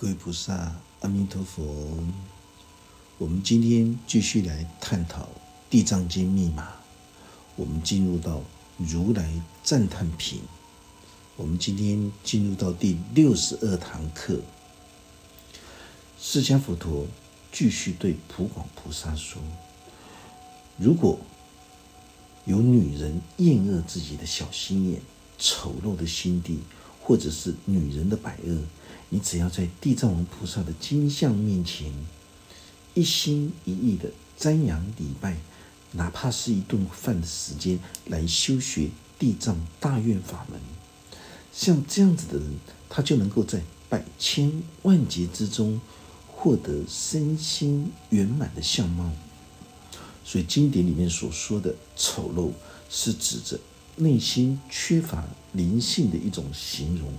各位菩萨，阿弥陀佛。我们今天继续来探讨《地藏经》密码。我们进入到如来赞叹品。我们今天进入到第六十二堂课。释迦佛陀继续对普广菩萨说：“如果有女人厌恶自己的小心眼、丑陋的心地，或者是女人的百恶，你只要在地藏王菩萨的金像面前，一心一意的瞻仰礼拜，哪怕是一顿饭的时间来修学地藏大愿法门，像这样子的人，他就能够在百千万劫之中获得身心圆满的相貌。所以经典里面所说的丑陋，是指着内心缺乏灵性的一种形容。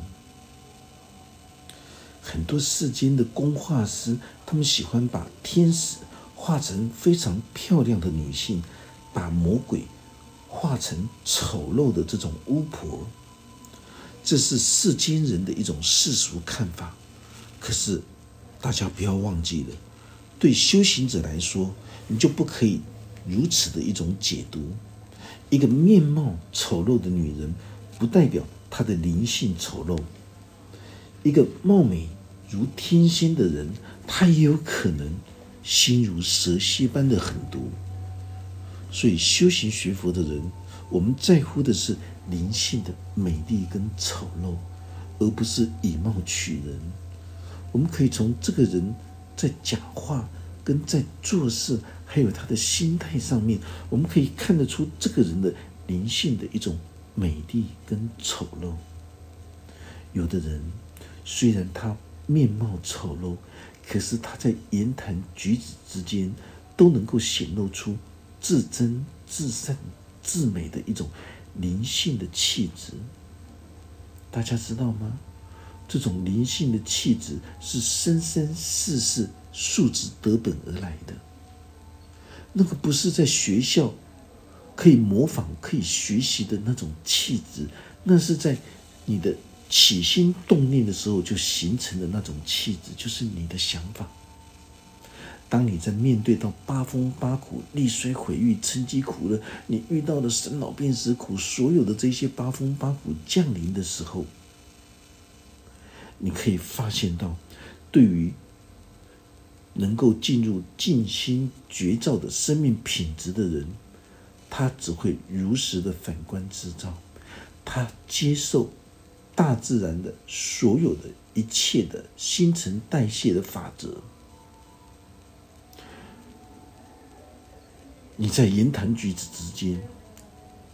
很多世间的工画师，他们喜欢把天使画成非常漂亮的女性，把魔鬼画成丑陋的这种巫婆。这是世间人的一种世俗看法。可是，大家不要忘记了，对修行者来说，你就不可以如此的一种解读。一个面貌丑陋的女人，不代表她的灵性丑陋。一个貌美如天仙的人，她也有可能心如蛇蝎般的狠毒。所以修行学佛的人，我们在乎的是灵性的美丽跟丑陋，而不是以貌取人。我们可以从这个人在讲话跟在做事，还有他的心态上面，我们可以看得出这个人的灵性的一种美丽跟丑陋。有的人。虽然他面貌丑陋，可是他在言谈举止之间都能够显露出至真、至善、至美的一种灵性的气质。大家知道吗？这种灵性的气质是生生世世素质得本而来的。那个不是在学校可以模仿、可以学习的那种气质，那是在你的。起心动念的时候，就形成的那种气质，就是你的想法。当你在面对到八风八苦、力衰毁誉、成疾苦了，你遇到了生老病死苦，所有的这些八风八苦降临的时候，你可以发现到，对于能够进入静心觉照的生命品质的人，他只会如实的反观自照，他接受。大自然的所有的一切的新陈代谢的法则，你在言谈举止之间，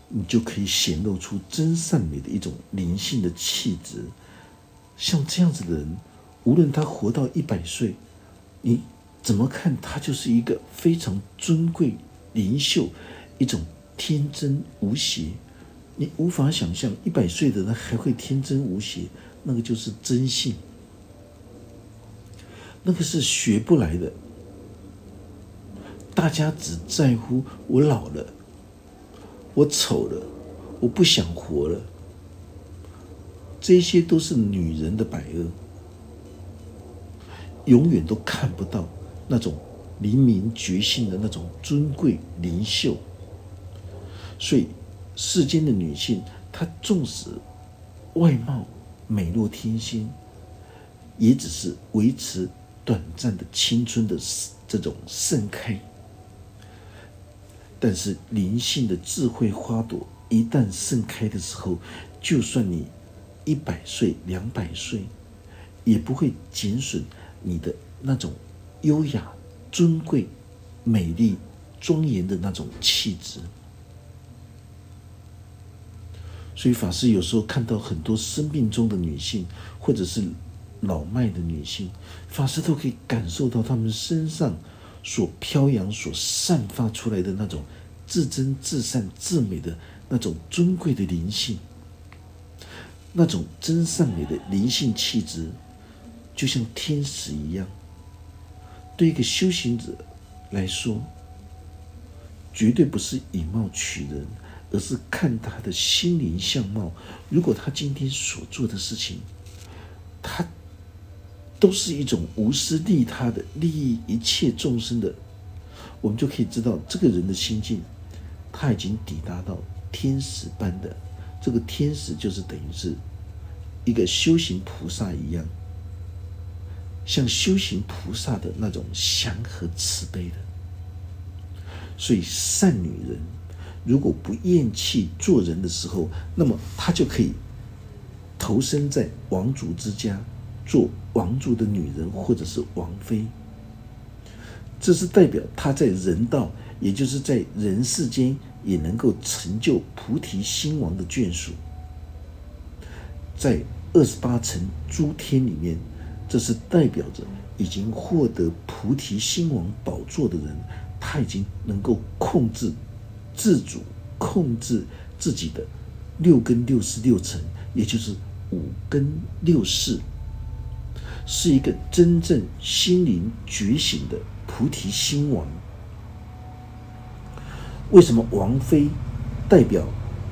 你就可以显露出真善美的一种灵性的气质。像这样子的人，无论他活到一百岁，你怎么看他就是一个非常尊贵灵秀，一种天真无邪。你无法想象一百岁的人还会天真无邪，那个就是真性，那个是学不来的。大家只在乎我老了，我丑了，我不想活了，这些都是女人的百恶，永远都看不到那种黎明觉性的那种尊贵灵秀，所以。世间的女性，她纵使外貌美若天仙，也只是维持短暂的青春的这种盛开。但是灵性的智慧花朵一旦盛开的时候，就算你一百岁、两百岁，也不会减损你的那种优雅、尊贵、美丽、庄严的那种气质。所以法师有时候看到很多生病中的女性，或者是老迈的女性，法师都可以感受到她们身上所飘扬、所散发出来的那种至真、至善、至美的那种尊贵的灵性，那种真善美的灵性气质，就像天使一样。对一个修行者来说，绝对不是以貌取人。而是看他的心灵相貌。如果他今天所做的事情，他都是一种无私利他的利益一切众生的，我们就可以知道这个人的心境，他已经抵达到天使般的。这个天使就是等于是一个修行菩萨一样，像修行菩萨的那种祥和慈悲的。所以善女人如果不厌弃做人的时候，那么她就可以投身在王族之家。做王族的女人，或者是王妃，这是代表她在人道，也就是在人世间，也能够成就菩提心王的眷属。在二十八层诸天里面，这是代表着已经获得菩提心王宝座的人，他已经能够控制、自主、控制自己的六根、六识、六尘，也就是五根六识。是一个真正心灵觉醒的菩提心王。为什么王妃代表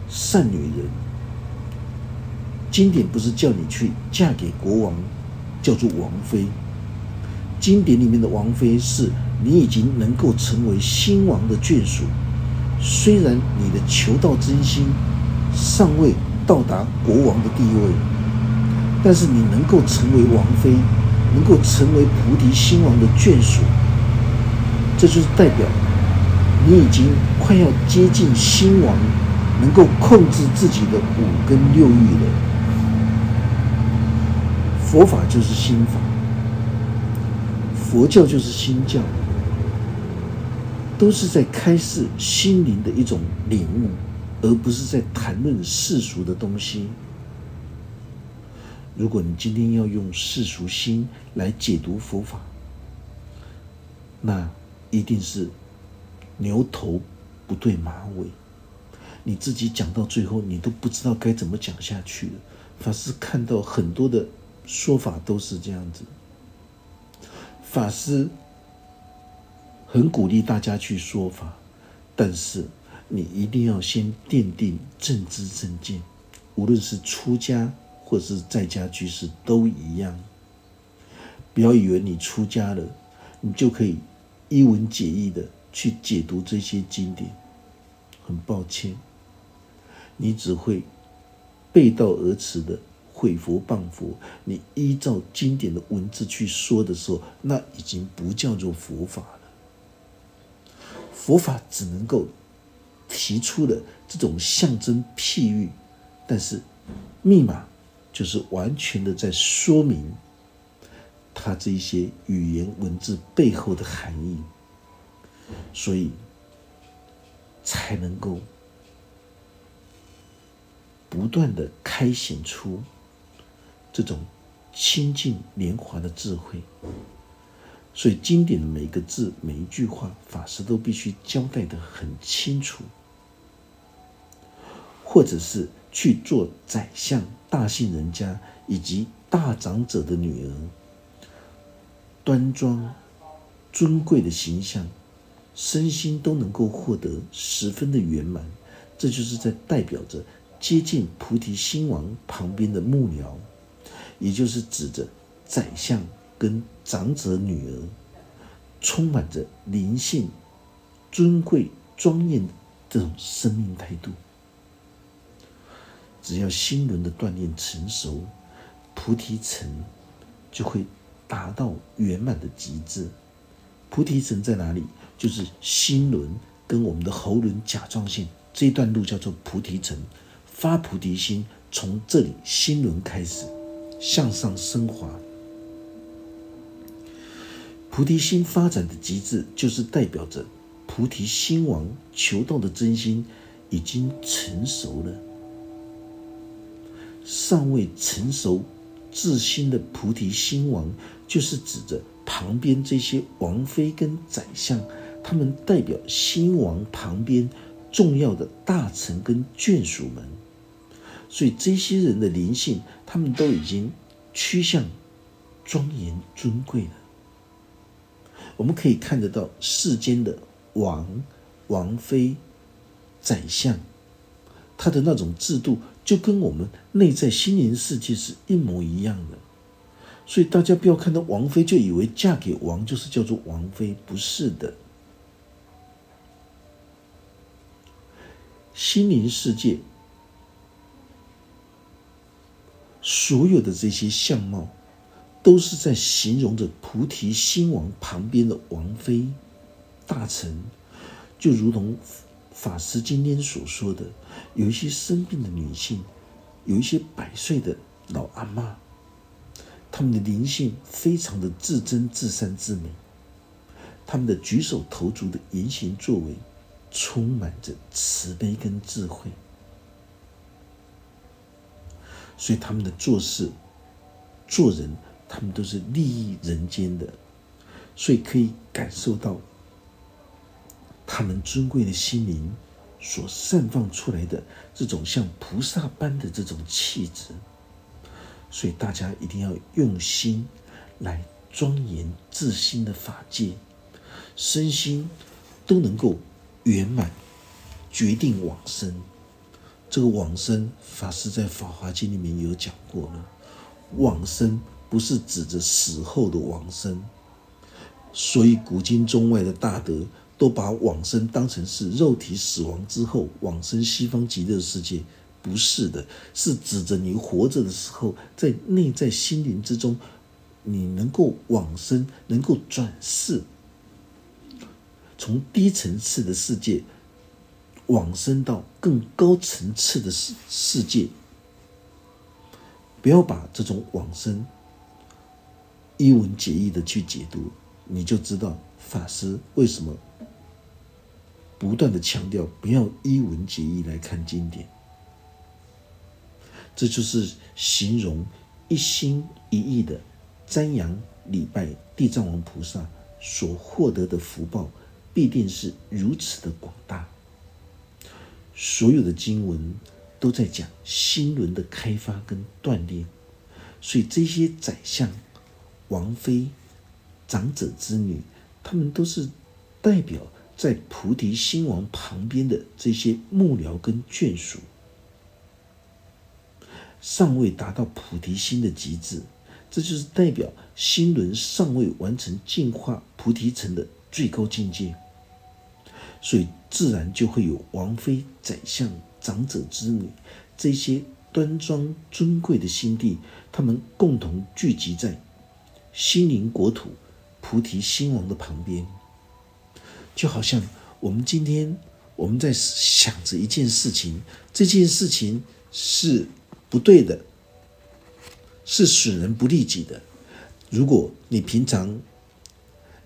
善女人？经典不是叫你去嫁给国王，叫做王妃。经典里面的王妃是你已经能够成为新王的眷属，虽然你的求道真心尚未到达国王的地位。但是你能够成为王妃，能够成为菩提心王的眷属，这就是代表你已经快要接近心王，能够控制自己的五根六欲了。佛法就是心法，佛教就是心教，都是在开示心灵的一种领悟，而不是在谈论世俗的东西。如果你今天要用世俗心来解读佛法，那一定是牛头不对马尾。你自己讲到最后，你都不知道该怎么讲下去了。法师看到很多的说法都是这样子。法师很鼓励大家去说法，但是你一定要先奠定正知正见，无论是出家。或是在家居士都一样，不要以为你出家了，你就可以一文解义的去解读这些经典。很抱歉，你只会背道而驰的毁佛谤佛。你依照经典的文字去说的时候，那已经不叫做佛法了。佛法只能够提出的这种象征譬喻，但是密码。就是完全的在说明他这一些语言文字背后的含义，所以才能够不断的开显出这种清净莲华的智慧。所以经典的每一个字、每一句话，法师都必须交代的很清楚，或者是。去做宰相、大姓人家以及大长者的女儿，端庄、尊贵的形象，身心都能够获得十分的圆满。这就是在代表着接近菩提心王旁边的幕僚，也就是指着宰相跟长者女儿，充满着灵性、尊贵、庄严的这种生命态度。只要心轮的锻炼成熟，菩提层就会达到圆满的极致。菩提层在哪里？就是心轮跟我们的喉轮甲状腺这一段路叫做菩提层。发菩提心从这里心轮开始向上升华。菩提心发展的极致，就是代表着菩提心王求道的真心已经成熟了。尚未成熟、自心的菩提心王，就是指着旁边这些王妃跟宰相，他们代表新王旁边重要的大臣跟眷属们。所以这些人的灵性，他们都已经趋向庄严尊贵了。我们可以看得到世间的王、王妃、宰相，他的那种制度。就跟我们内在心灵世界是一模一样的，所以大家不要看到王妃就以为嫁给王就是叫做王妃，不是的。心灵世界所有的这些相貌，都是在形容着菩提心王旁边的王妃大臣，就如同法师今天所说的，有一些生病的女性，有一些百岁的老阿妈。他们的灵性非常的至真、至善、至美，他们的举手投足的言行作为，充满着慈悲跟智慧，所以他们的做事、做人，他们都是利益人间的，所以可以感受到他们尊贵的心灵所散放出来的这种像菩萨般的这种气质。所以大家一定要用心来庄严自心的法界，身心都能够圆满，决定往生。这个往生，法师在《法华经》里面有讲过了。往生不是指着死后的往生，所以古今中外的大德都把往生当成是肉体死亡之后往生西方极乐世界。不是的，是指着你活着的时候，在内在心灵之中，你能够往生，能够转世，从低层次的世界往生到更高层次的世世界。不要把这种往生一文解义的去解读，你就知道法师为什么不断的强调不要一文解义来看经典。这就是形容一心一意的瞻仰礼拜地藏王菩萨所获得的福报，必定是如此的广大。所有的经文都在讲心轮的开发跟锻炼，所以这些宰相、王妃、长者之女，他们都是代表在菩提心王旁边的这些幕僚跟眷属。尚未达到菩提心的极致，这就是代表心轮尚未完成净化菩提层的最高境界，所以自然就会有王妃、宰相、长者之女这些端庄尊贵的心地，他们共同聚集在心灵国土菩提心王的旁边，就好像我们今天我们在想着一件事情，这件事情是。不对的，是损人不利己的。如果你平常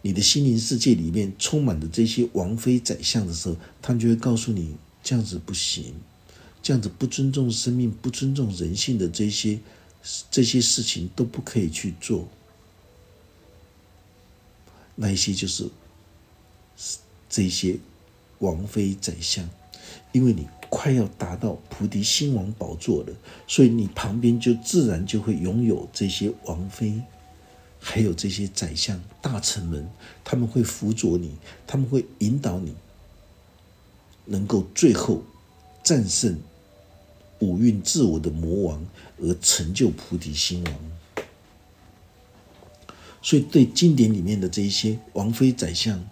你的心灵世界里面充满着这些王妃宰相的时候，他们就会告诉你这样子不行，这样子不尊重生命、不尊重人性的这些这些事情都不可以去做。那一些就是这些王妃宰相，因为你。快要达到菩提心王宝座了，所以你旁边就自然就会拥有这些王妃，还有这些宰相大臣们，他们会辅佐你，他们会引导你，能够最后战胜五蕴自我的魔王，而成就菩提心王。所以，对经典里面的这一些王妃宰相，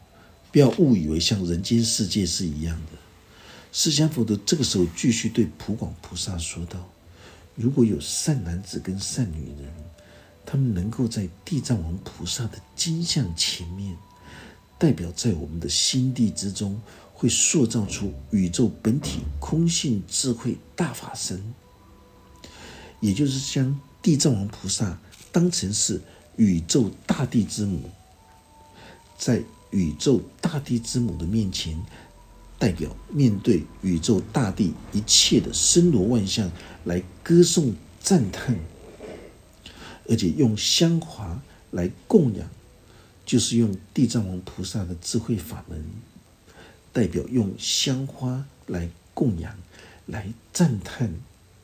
不要误以为像人间世界是一样的。释迦佛的这个时候继续对普广菩萨说道：“如果有善男子跟善女人，他们能够在地藏王菩萨的金像前面，代表在我们的心地之中，会塑造出宇宙本体空性智慧大法身，也就是将地藏王菩萨当成是宇宙大地之母，在宇宙大地之母的面前。”代表面对宇宙大地一切的森罗万象来歌颂赞叹，而且用香华来供养，就是用地藏王菩萨的智慧法门，代表用香花来供养，来赞叹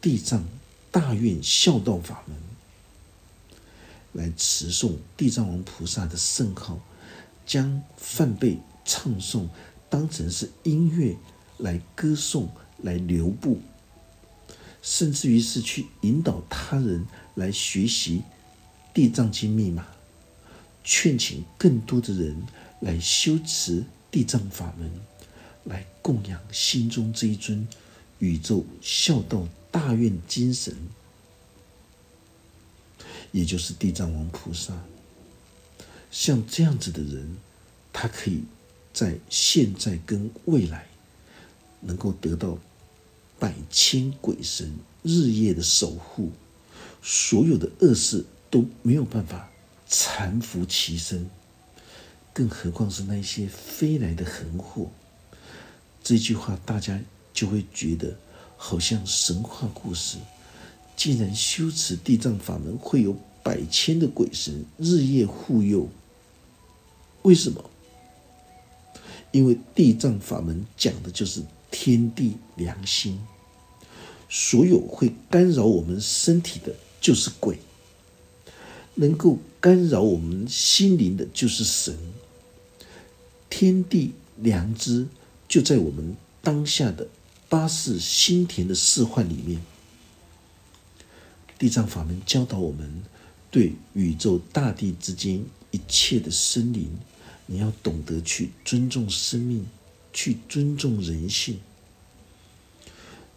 地藏大愿孝道法门，来持诵地藏王菩萨的圣号，将梵呗唱诵。当成是音乐来歌颂、来留步，甚至于是去引导他人来学习地藏经密码，劝请更多的人来修持地藏法门，来供养心中这一尊宇宙孝道大愿精神，也就是地藏王菩萨。像这样子的人，他可以在现在跟未来，能够得到百千鬼神日夜的守护，所有的恶事都没有办法缠伏其身，更何况是那些飞来的横祸。这句话大家就会觉得好像神话故事。既然修持地藏法门会有百千的鬼神日夜护佑，为什么？因为地藏法门讲的就是天地良心，所有会干扰我们身体的，就是鬼；能够干扰我们心灵的，就是神。天地良知就在我们当下的八世心田的四幻里面。地藏法门教导我们，对宇宙大地之间一切的生灵。你要懂得去尊重生命，去尊重人性，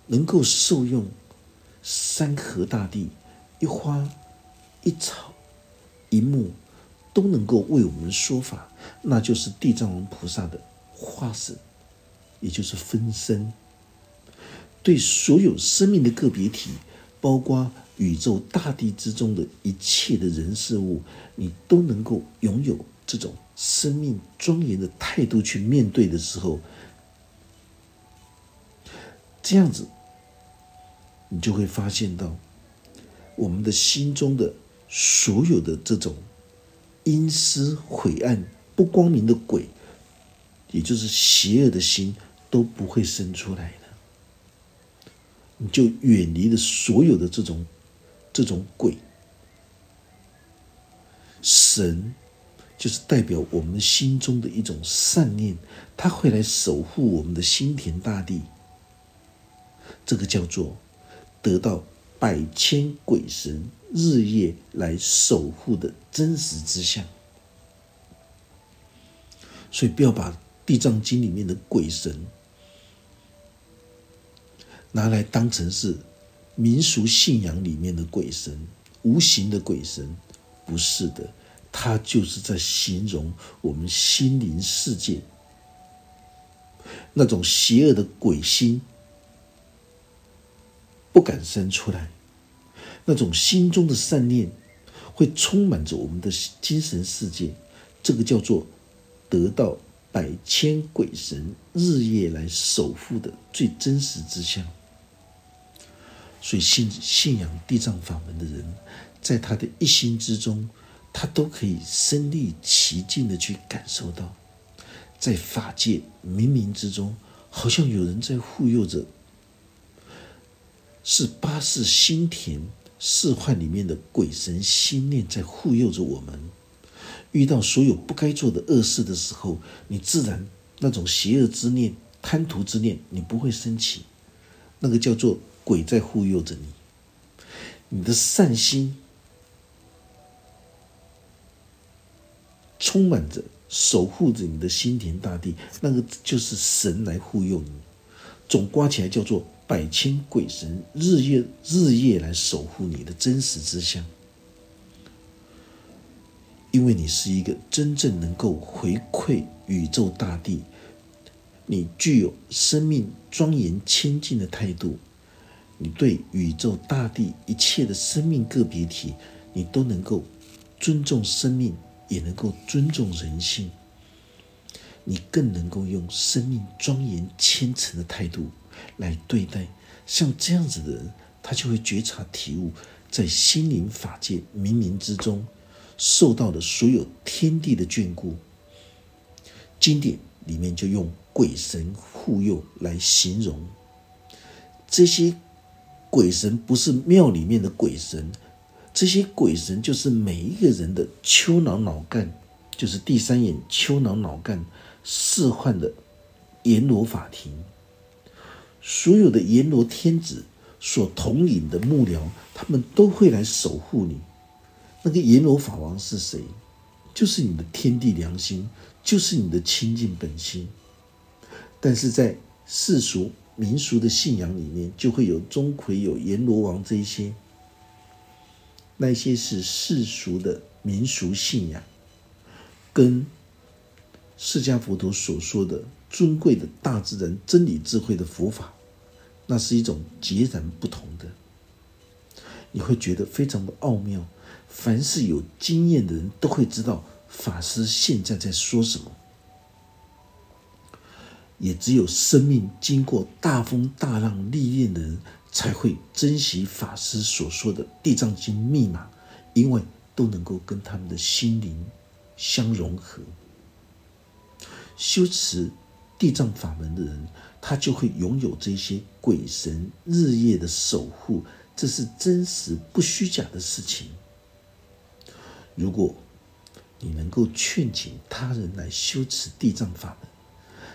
能够受用山河大地、一花一草一木，都能够为我们说法，那就是地藏王菩萨的化身，也就是分身。对所有生命的个别体，包括宇宙大地之中的一切的人事物，你都能够拥有这种。生命庄严的态度去面对的时候，这样子，你就会发现到，我们的心中的所有的这种阴湿晦暗、不光明的鬼，也就是邪恶的心，都不会生出来的。你就远离了所有的这种这种鬼神。就是代表我们心中的一种善念，他会来守护我们的心田大地。这个叫做得到百千鬼神日夜来守护的真实之相。所以不要把《地藏经》里面的鬼神拿来当成是民俗信仰里面的鬼神，无形的鬼神，不是的。他就是在形容我们心灵世界那种邪恶的鬼心不敢生出来，那种心中的善念会充满着我们的精神世界，这个叫做得到百千鬼神日夜来守护的最真实之相。所以信信仰地藏法门的人，在他的一心之中。他都可以身历其境的去感受到，在法界冥冥之中，好像有人在护佑着，是八世心田四幻里面的鬼神心念在护佑着我们。遇到所有不该做的恶事的时候，你自然那种邪恶之念、贪图之念，你不会升起，那个叫做鬼在护佑着你，你的善心。充满着守护着你的心田大地，那个就是神来护佑你。总刮起来叫做百千鬼神日夜日夜来守护你的真实之相，因为你是一个真正能够回馈宇宙大地，你具有生命庄严清净的态度，你对宇宙大地一切的生命个别体，你都能够尊重生命。也能够尊重人性，你更能够用生命庄严虔诚的态度来对待像这样子的人，他就会觉察体悟，在心灵法界冥冥之中受到的所有天地的眷顾。经典里面就用鬼神护佑来形容这些鬼神，不是庙里面的鬼神。这些鬼神就是每一个人的丘脑脑干，就是第三眼丘脑脑干释幻的阎罗法庭。所有的阎罗天子所统领的幕僚，他们都会来守护你。那个阎罗法王是谁？就是你的天地良心，就是你的清净本心。但是在世俗民俗的信仰里面，就会有钟馗、有阎罗王这一些，那些是世俗的民俗信仰，跟释迦佛陀所说的尊贵的大自然真理智慧的佛法，那是一种截然不同的。你会觉得非常的奥妙。凡是有经验的人都会知道法师现在在说什么。也只有生命经过大风大浪历练的人，才会珍惜法师所说的《地藏经》密码，因为都能够跟他们的心灵相融合。修持地藏法门的人，他就会拥有这些鬼神日夜的守护，这是真实不虚假的事情。如果你能够劝请他人来修持地藏法门，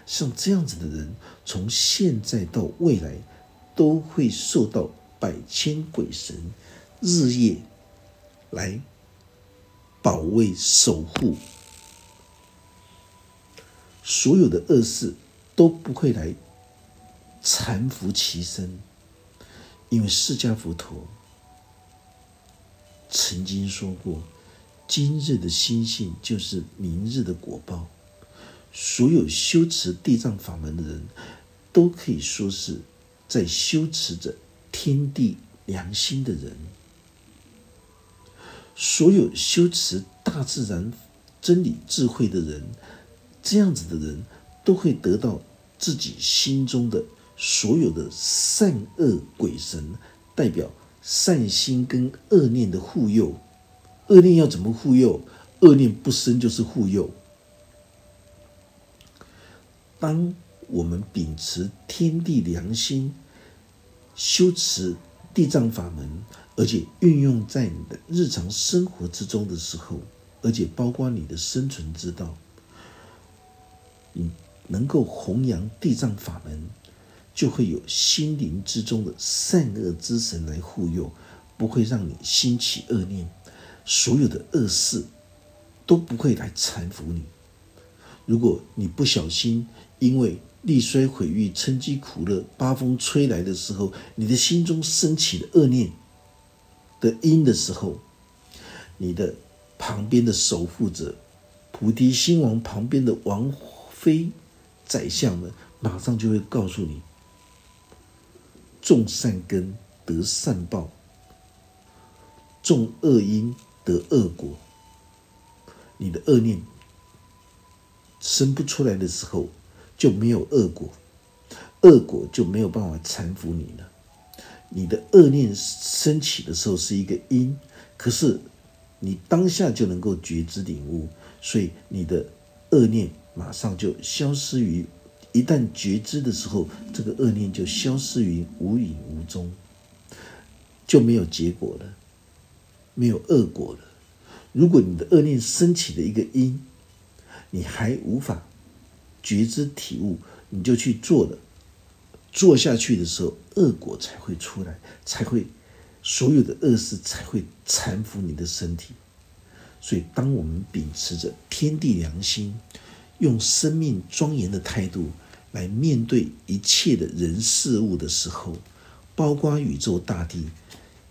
像这样子的人，从现在到未来，都会受到百千鬼神日夜来保卫守护，所有的恶事都不会来缠缚其身，因为释迦佛陀曾经说过：“今日的心性就是明日的果报。”所有修持地藏法门的人，都可以说是在修持着天地良心的人。所有修持大自然真理智慧的人，这样子的人，都会得到自己心中的所有的善恶鬼神，代表善心跟恶念的护佑。恶念要怎么护佑？恶念不生就是护佑。当我们秉持天地良心，修持地藏法门，而且运用在你的日常生活之中的时候，而且包括你的生存之道，你能够弘扬地藏法门，就会有心灵之中的善恶之神来护佑，不会让你兴起恶念，所有的恶事都不会来缠缚你。如果你不小心，因为力衰毁誉、嗔饥苦乐、八风吹来的时候，你的心中升起的恶念的因的时候，你的旁边的守护者菩提心王旁边的王妃宰相们，马上就会告诉你：种善根得善报，种恶因得恶果。你的恶念生不出来的时候。就没有恶果，恶果就没有办法搀扶你了。你的恶念升起的时候是一个因，可是你当下就能够觉知领悟，所以你的恶念马上就消失于。一旦觉知的时候，这个恶念就消失于无影无踪，就没有结果了，没有恶果了。如果你的恶念升起的一个因，你还无法。觉知体悟，你就去做了。做下去的时候，恶果才会出来，才会所有的恶事才会缠缚你的身体。所以，当我们秉持着天地良心，用生命庄严的态度来面对一切的人事物的时候，包括宇宙大地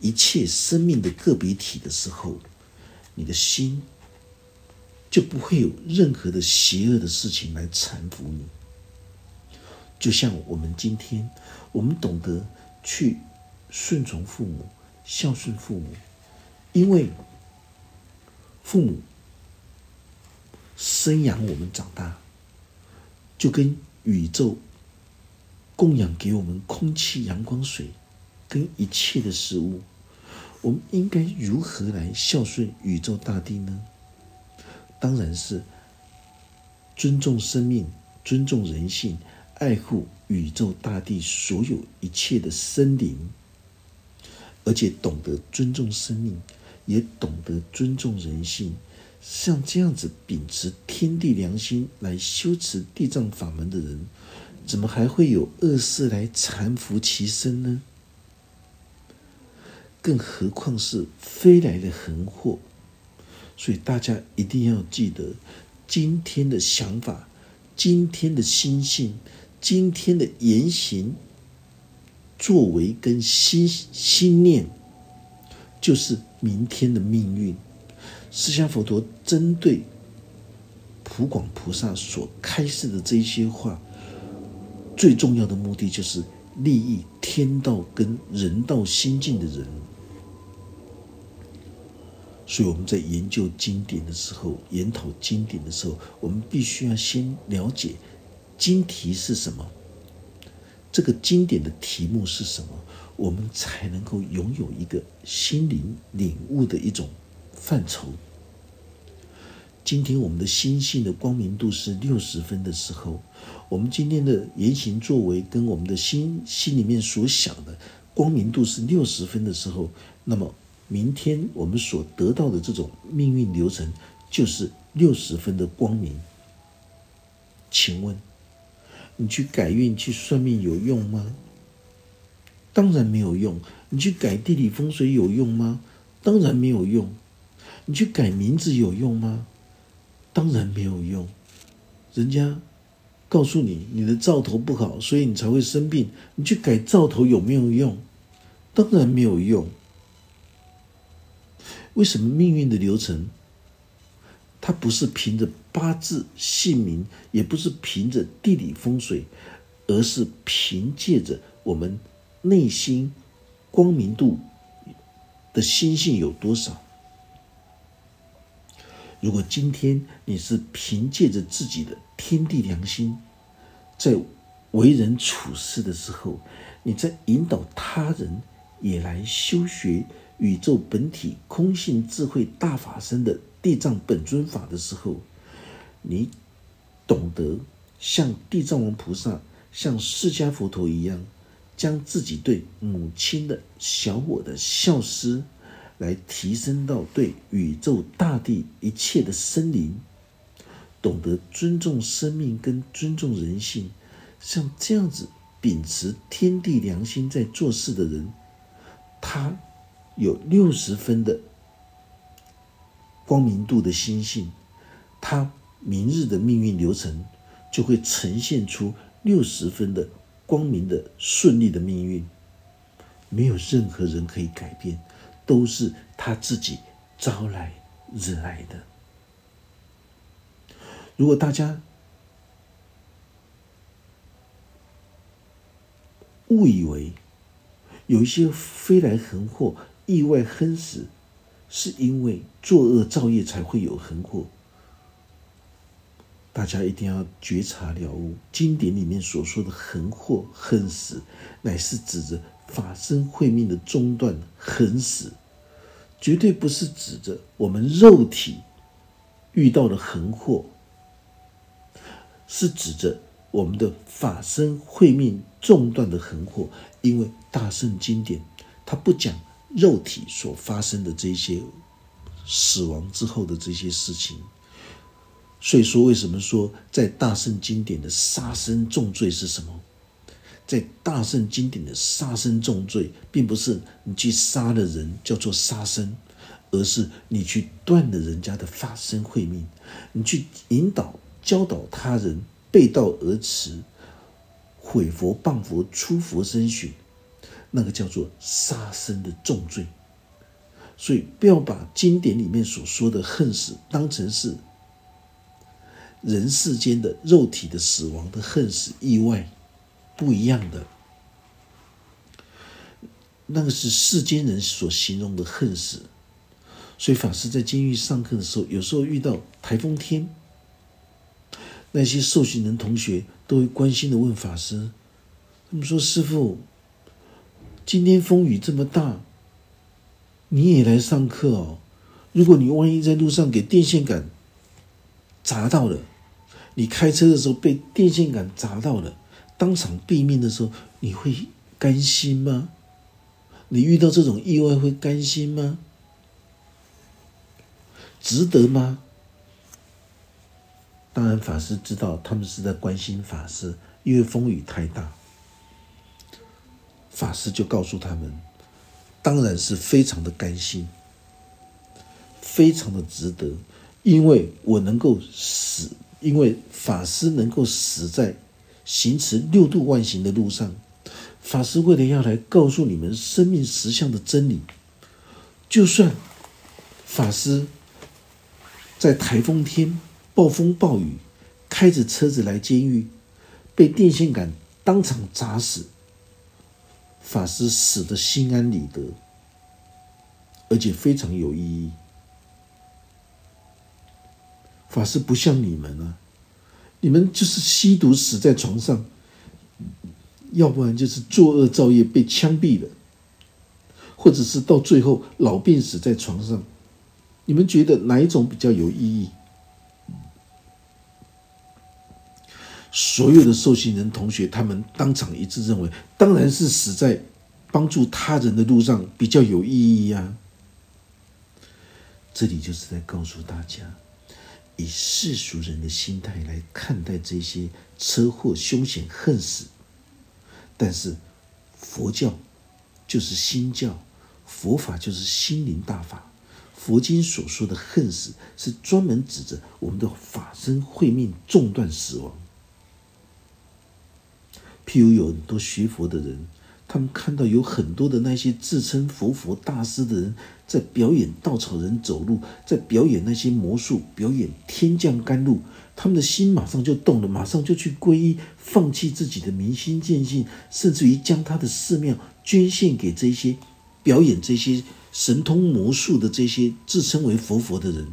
一切生命的个别体的时候，你的心。就不会有任何的邪恶的事情来缠缚你。就像我们今天，我们懂得去顺从父母、孝顺父母，因为父母生养我们长大，就跟宇宙供养给我们空气、阳光、水，跟一切的事物，我们应该如何来孝顺宇宙大地呢？当然是尊重生命、尊重人性、爱护宇宙大地所有一切的生灵，而且懂得尊重生命，也懂得尊重人性。像这样子秉持天地良心来修持地藏法门的人，怎么还会有恶事来缠缚其身呢？更何况是飞来的横祸，所以大家一定要记得，今天的想法、今天的心性、今天的言行、作为跟心心念，就是明天的命运。释迦佛陀针对普广菩萨所开示的这些话，最重要的目的就是利益天道跟人道心境的人。所以我们在研究经典的时候，研讨经典的时候，我们必须要先了解经题是什么，这个经典的题目是什么，我们才能够拥有一个心灵领悟的一种。范畴。今天我们的心性的光明度是六十分的时候，我们今天的言行作为跟我们的心心里面所想的光明度是六十分的时候，那么明天我们所得到的这种命运流程就是六十分的光明。请问，你去改运去算命有用吗？当然没有用。你去改地理风水有用吗？当然没有用。你去改名字有用吗？当然没有用。人家告诉你你的兆头不好，所以你才会生病。你去改兆头有没有用？当然没有用。为什么命运的流程，它不是凭着八字姓名，也不是凭着地理风水，而是凭借着我们内心光明度的心性有多少？如果今天你是凭借着自己的天地良心，在为人处事的时候，你在引导他人也来修学宇宙本体空性智慧大法身的地藏本尊法的时候，你懂得像地藏王菩萨、像释迦佛陀一样，将自己对母亲的小我的孝思。来提升到对宇宙大地一切的生灵，懂得尊重生命跟尊重人性，像这样子秉持天地良心在做事的人，他有六十分的光明度的心性，他明日的命运流程就会呈现出六十分的光明的顺利的命运，没有任何人可以改变。都是他自己招来惹来的。如果大家误以为有一些飞来横祸、意外横死，是因为作恶造业才会有横祸，大家一定要觉察了悟。经典里面所说的横祸、横死，乃是指着法身慧命的中断、横死。绝对不是指着我们肉体遇到的横祸，是指着我们的法身慧命中断的横祸。因为大圣经典它不讲肉体所发生的这些死亡之后的这些事情，所以说为什么说在大圣经典的杀生重罪是什么？在大圣经典的杀生重罪，并不是你去杀了人叫做杀生，而是你去断了人家的法身慧命，你去引导教导他人背道而驰，毁佛谤佛出佛身血，那个叫做杀生的重罪。所以不要把经典里面所说的恨死当成是人世间的肉体的死亡的恨死意外。不一样的，那个是世间人所形容的恨死。所以法师在监狱上课的时候，有时候遇到台风天，那些受刑人同学都会关心的问法师：“他们说师傅，今天风雨这么大，你也来上课哦？如果你万一在路上给电线杆砸到了，你开车的时候被电线杆砸到了。”当场毙命的时候，你会甘心吗？你遇到这种意外会甘心吗？值得吗？当然，法师知道他们是在关心法师，因为风雨太大。法师就告诉他们，当然是非常的甘心，非常的值得，因为我能够死，因为法师能够死在行持六度万行的路上。法师为了要来告诉你们生命实相的真理，就算法师在台风天、暴风暴雨，开着车子来监狱，被电线杆当场砸死，法师死的心安理得，而且非常有意义。法师不像你们啊，你们就是吸毒死在床上。要不然就是作恶造业被枪毙了，或者是到最后老病死在床上。你们觉得哪一种比较有意义？所有的受刑人同学，他们当场一致认为，当然是死在帮助他人的路上比较有意义呀。这里就是在告诉大家，以世俗人的心态来看待这些车祸、凶险、恨死。但是，佛教就是心教，佛法就是心灵大法。佛经所说的恨死，是专门指着我们的法身慧命中断死亡。譬如有很多学佛的人，他们看到有很多的那些自称佛佛大师的人，在表演稻草人走路，在表演那些魔术，表演天降甘露。他们的心马上就动了，马上就去皈依，放弃自己的明心见性，甚至于将他的寺庙捐献给这些表演这些神通魔术的这些自称为佛佛的人，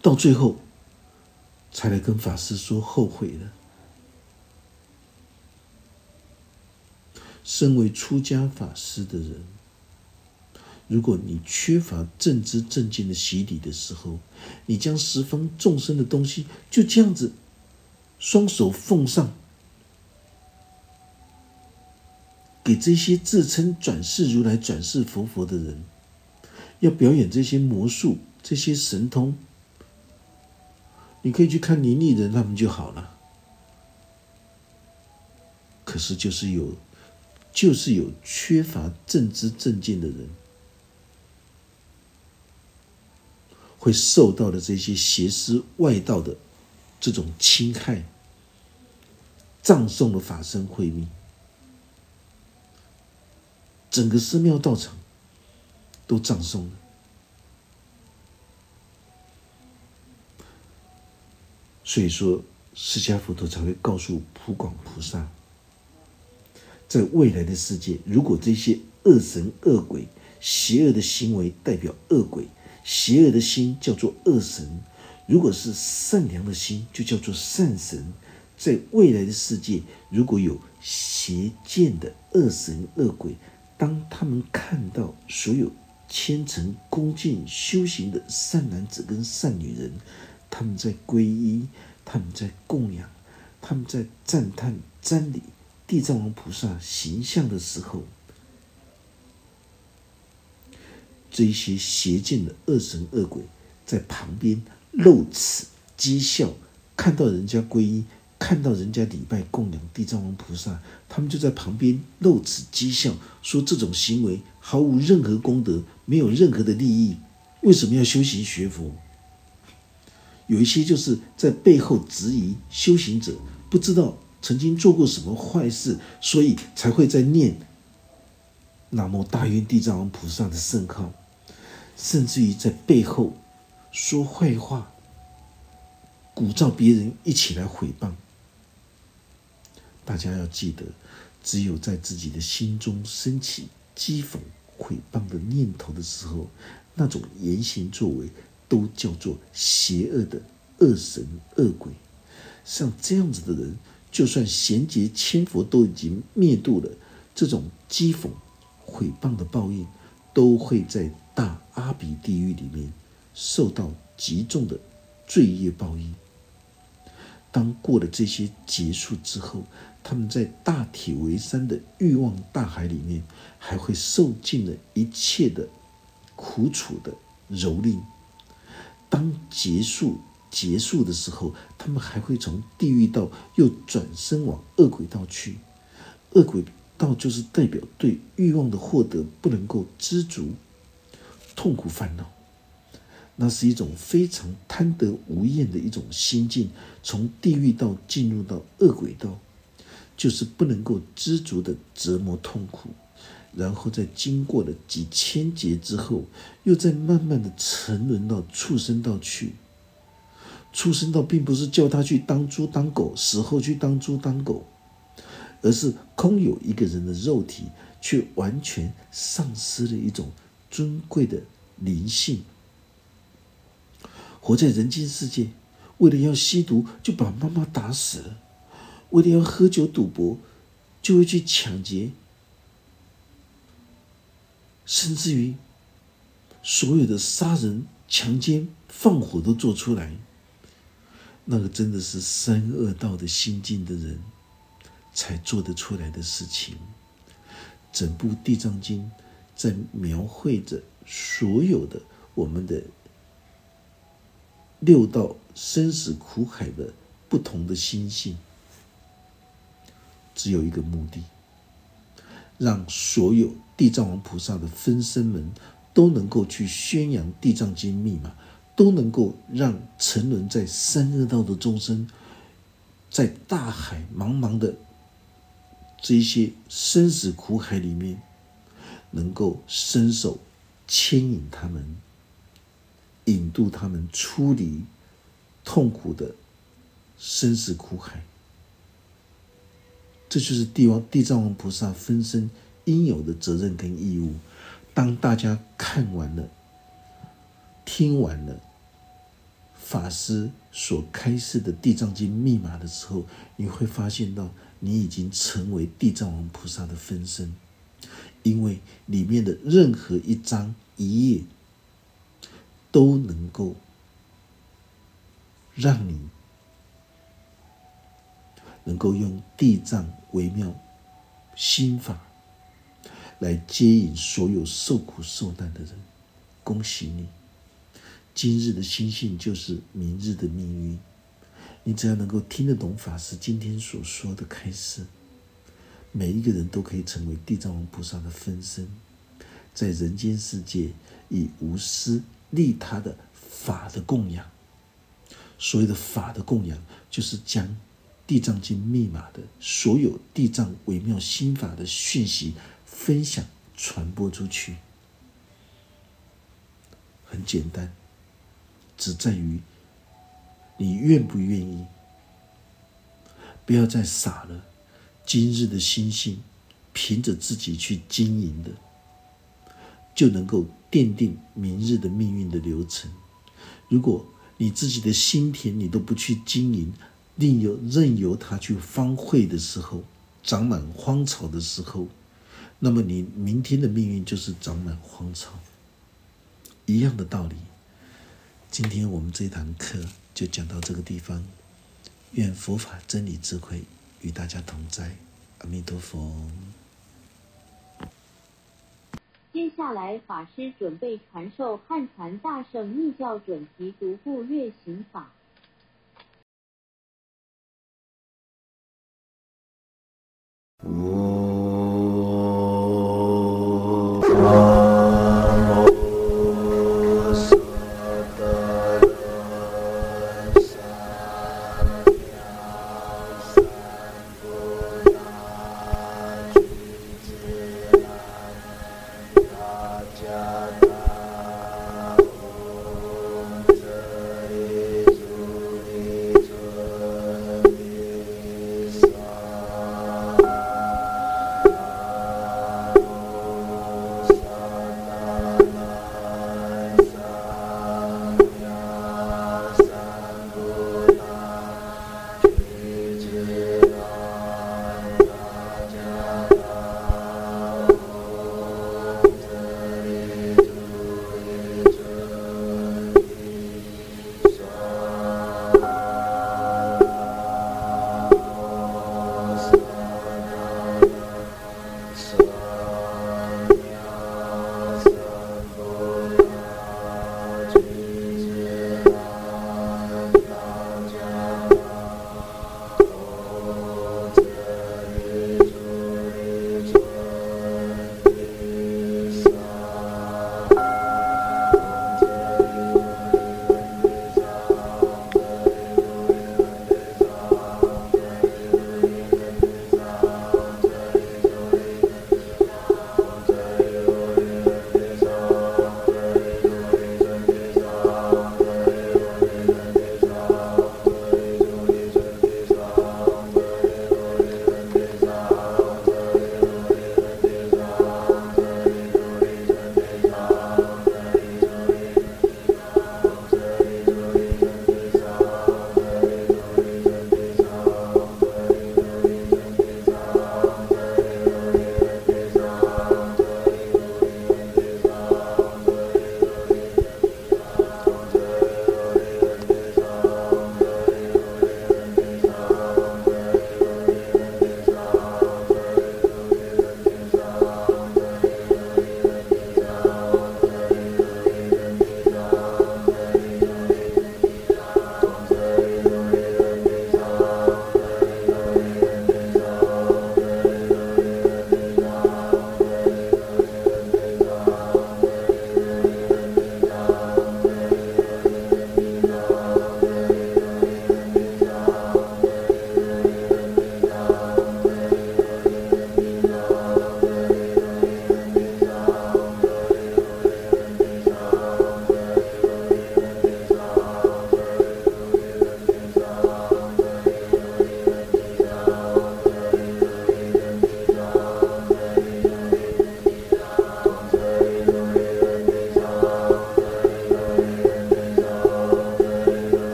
到最后才来跟法师说后悔了。身为出家法师的人。如果你缺乏正知正见的洗礼的时候，你将十方众生的东西就这样子双手奉上，给这些自称转世如来、转世佛佛的人，要表演这些魔术、这些神通，你可以去看林立人他们就好了。可是就是有，就是有缺乏正知正见的人。会受到的这些邪师外道的这种侵害，葬送了法身慧命，整个寺庙道场都葬送了。所以说，释迦佛陀才会告诉普广菩萨，在未来的世界，如果这些恶神恶鬼、邪恶的行为代表恶鬼。邪恶的心叫做恶神，如果是善良的心，就叫做善神。在未来的世界，如果有邪见的恶神恶鬼，当他们看到所有虔诚恭敬修行的善男子跟善女人，他们在皈依，他们在供养，他们在赞叹真理地藏王菩萨形象的时候，这些邪见的恶神恶鬼在旁边露齿讥笑，看到人家皈依，看到人家礼拜供养地藏王菩萨，他们就在旁边露齿讥笑，说这种行为毫无任何功德，没有任何的利益，为什么要修行学佛？有一些就是在背后质疑修行者，不知道曾经做过什么坏事，所以才会在念南无大愿地藏王菩萨的圣号。甚至于在背后说坏话，鼓噪别人一起来毁谤。大家要记得，只有在自己的心中升起讥讽、诽谤的念头的时候，那种言行作为都叫做邪恶的恶神恶鬼。像这样子的人，就算贤劫千佛都已经灭度了，这种讥讽、诽谤的报应，都会在。大阿鼻地狱里面受到极重的罪业报应。当过了这些结束之后，他们在大铁围山的欲望大海里面，还会受尽了一切的苦楚的蹂躏。当结束结束的时候，他们还会从地狱道又转身往恶鬼道去。恶鬼道就是代表对欲望的获得不能够知足。痛苦烦恼，那是一种非常贪得无厌的一种心境，从地狱道进入到恶鬼道，就是不能够知足的折磨痛苦，然后在经过了几千劫之后，又在慢慢的沉沦到畜生道去。出生道并不是叫他去当猪当狗，死后去当猪当狗，而是空有一个人的肉体，却完全丧失了一种尊贵的灵性。活在人间世界，为了要吸毒就把妈妈打死了；为了要喝酒赌博，就会去抢劫，甚至于所有的杀人、强奸、放火都做出来。那个真的是三恶道的心境的人才做得出来的事情。整部《地藏经》在描绘着所有的我们的。六道生死苦海的不同的心性，只有一个目的：让所有地藏王菩萨的分身们都能够去宣扬《地藏经》密码，都能够让沉沦在三恶道的众生，在大海茫茫的这些生死苦海里面，能够伸手牵引他们。引渡他们出离痛苦的生死苦海，这就是地王地藏王菩萨分身应有的责任跟义务。当大家看完了、听完了法师所开示的《地藏经》密码的时候，你会发现到你已经成为地藏王菩萨的分身，因为里面的任何一章一页。都能够让你能够用地藏微妙心法来接引所有受苦受难的人。恭喜你，今日的心性就是明日的命运。你只要能够听得懂法师今天所说的开示，每一个人都可以成为地藏王菩萨的分身，在人间世界以无私。利他的法的供养，所谓的法的供养，就是将《地藏经》密码的所有地藏微妙心法的讯息分享传播出去。很简单，只在于你愿不愿意。不要再傻了，今日的心性，凭着自己去经营的。就能够奠定明日的命运的流程。如果你自己的心田你都不去经营，另有任由它去荒废的时候，长满荒草的时候，那么你明天的命运就是长满荒草。一样的道理。今天我们这堂课就讲到这个地方。愿佛法真理智慧与大家同在。阿弥陀佛。接下来，法师准备传授汉传大圣密教准提独步月行法。我。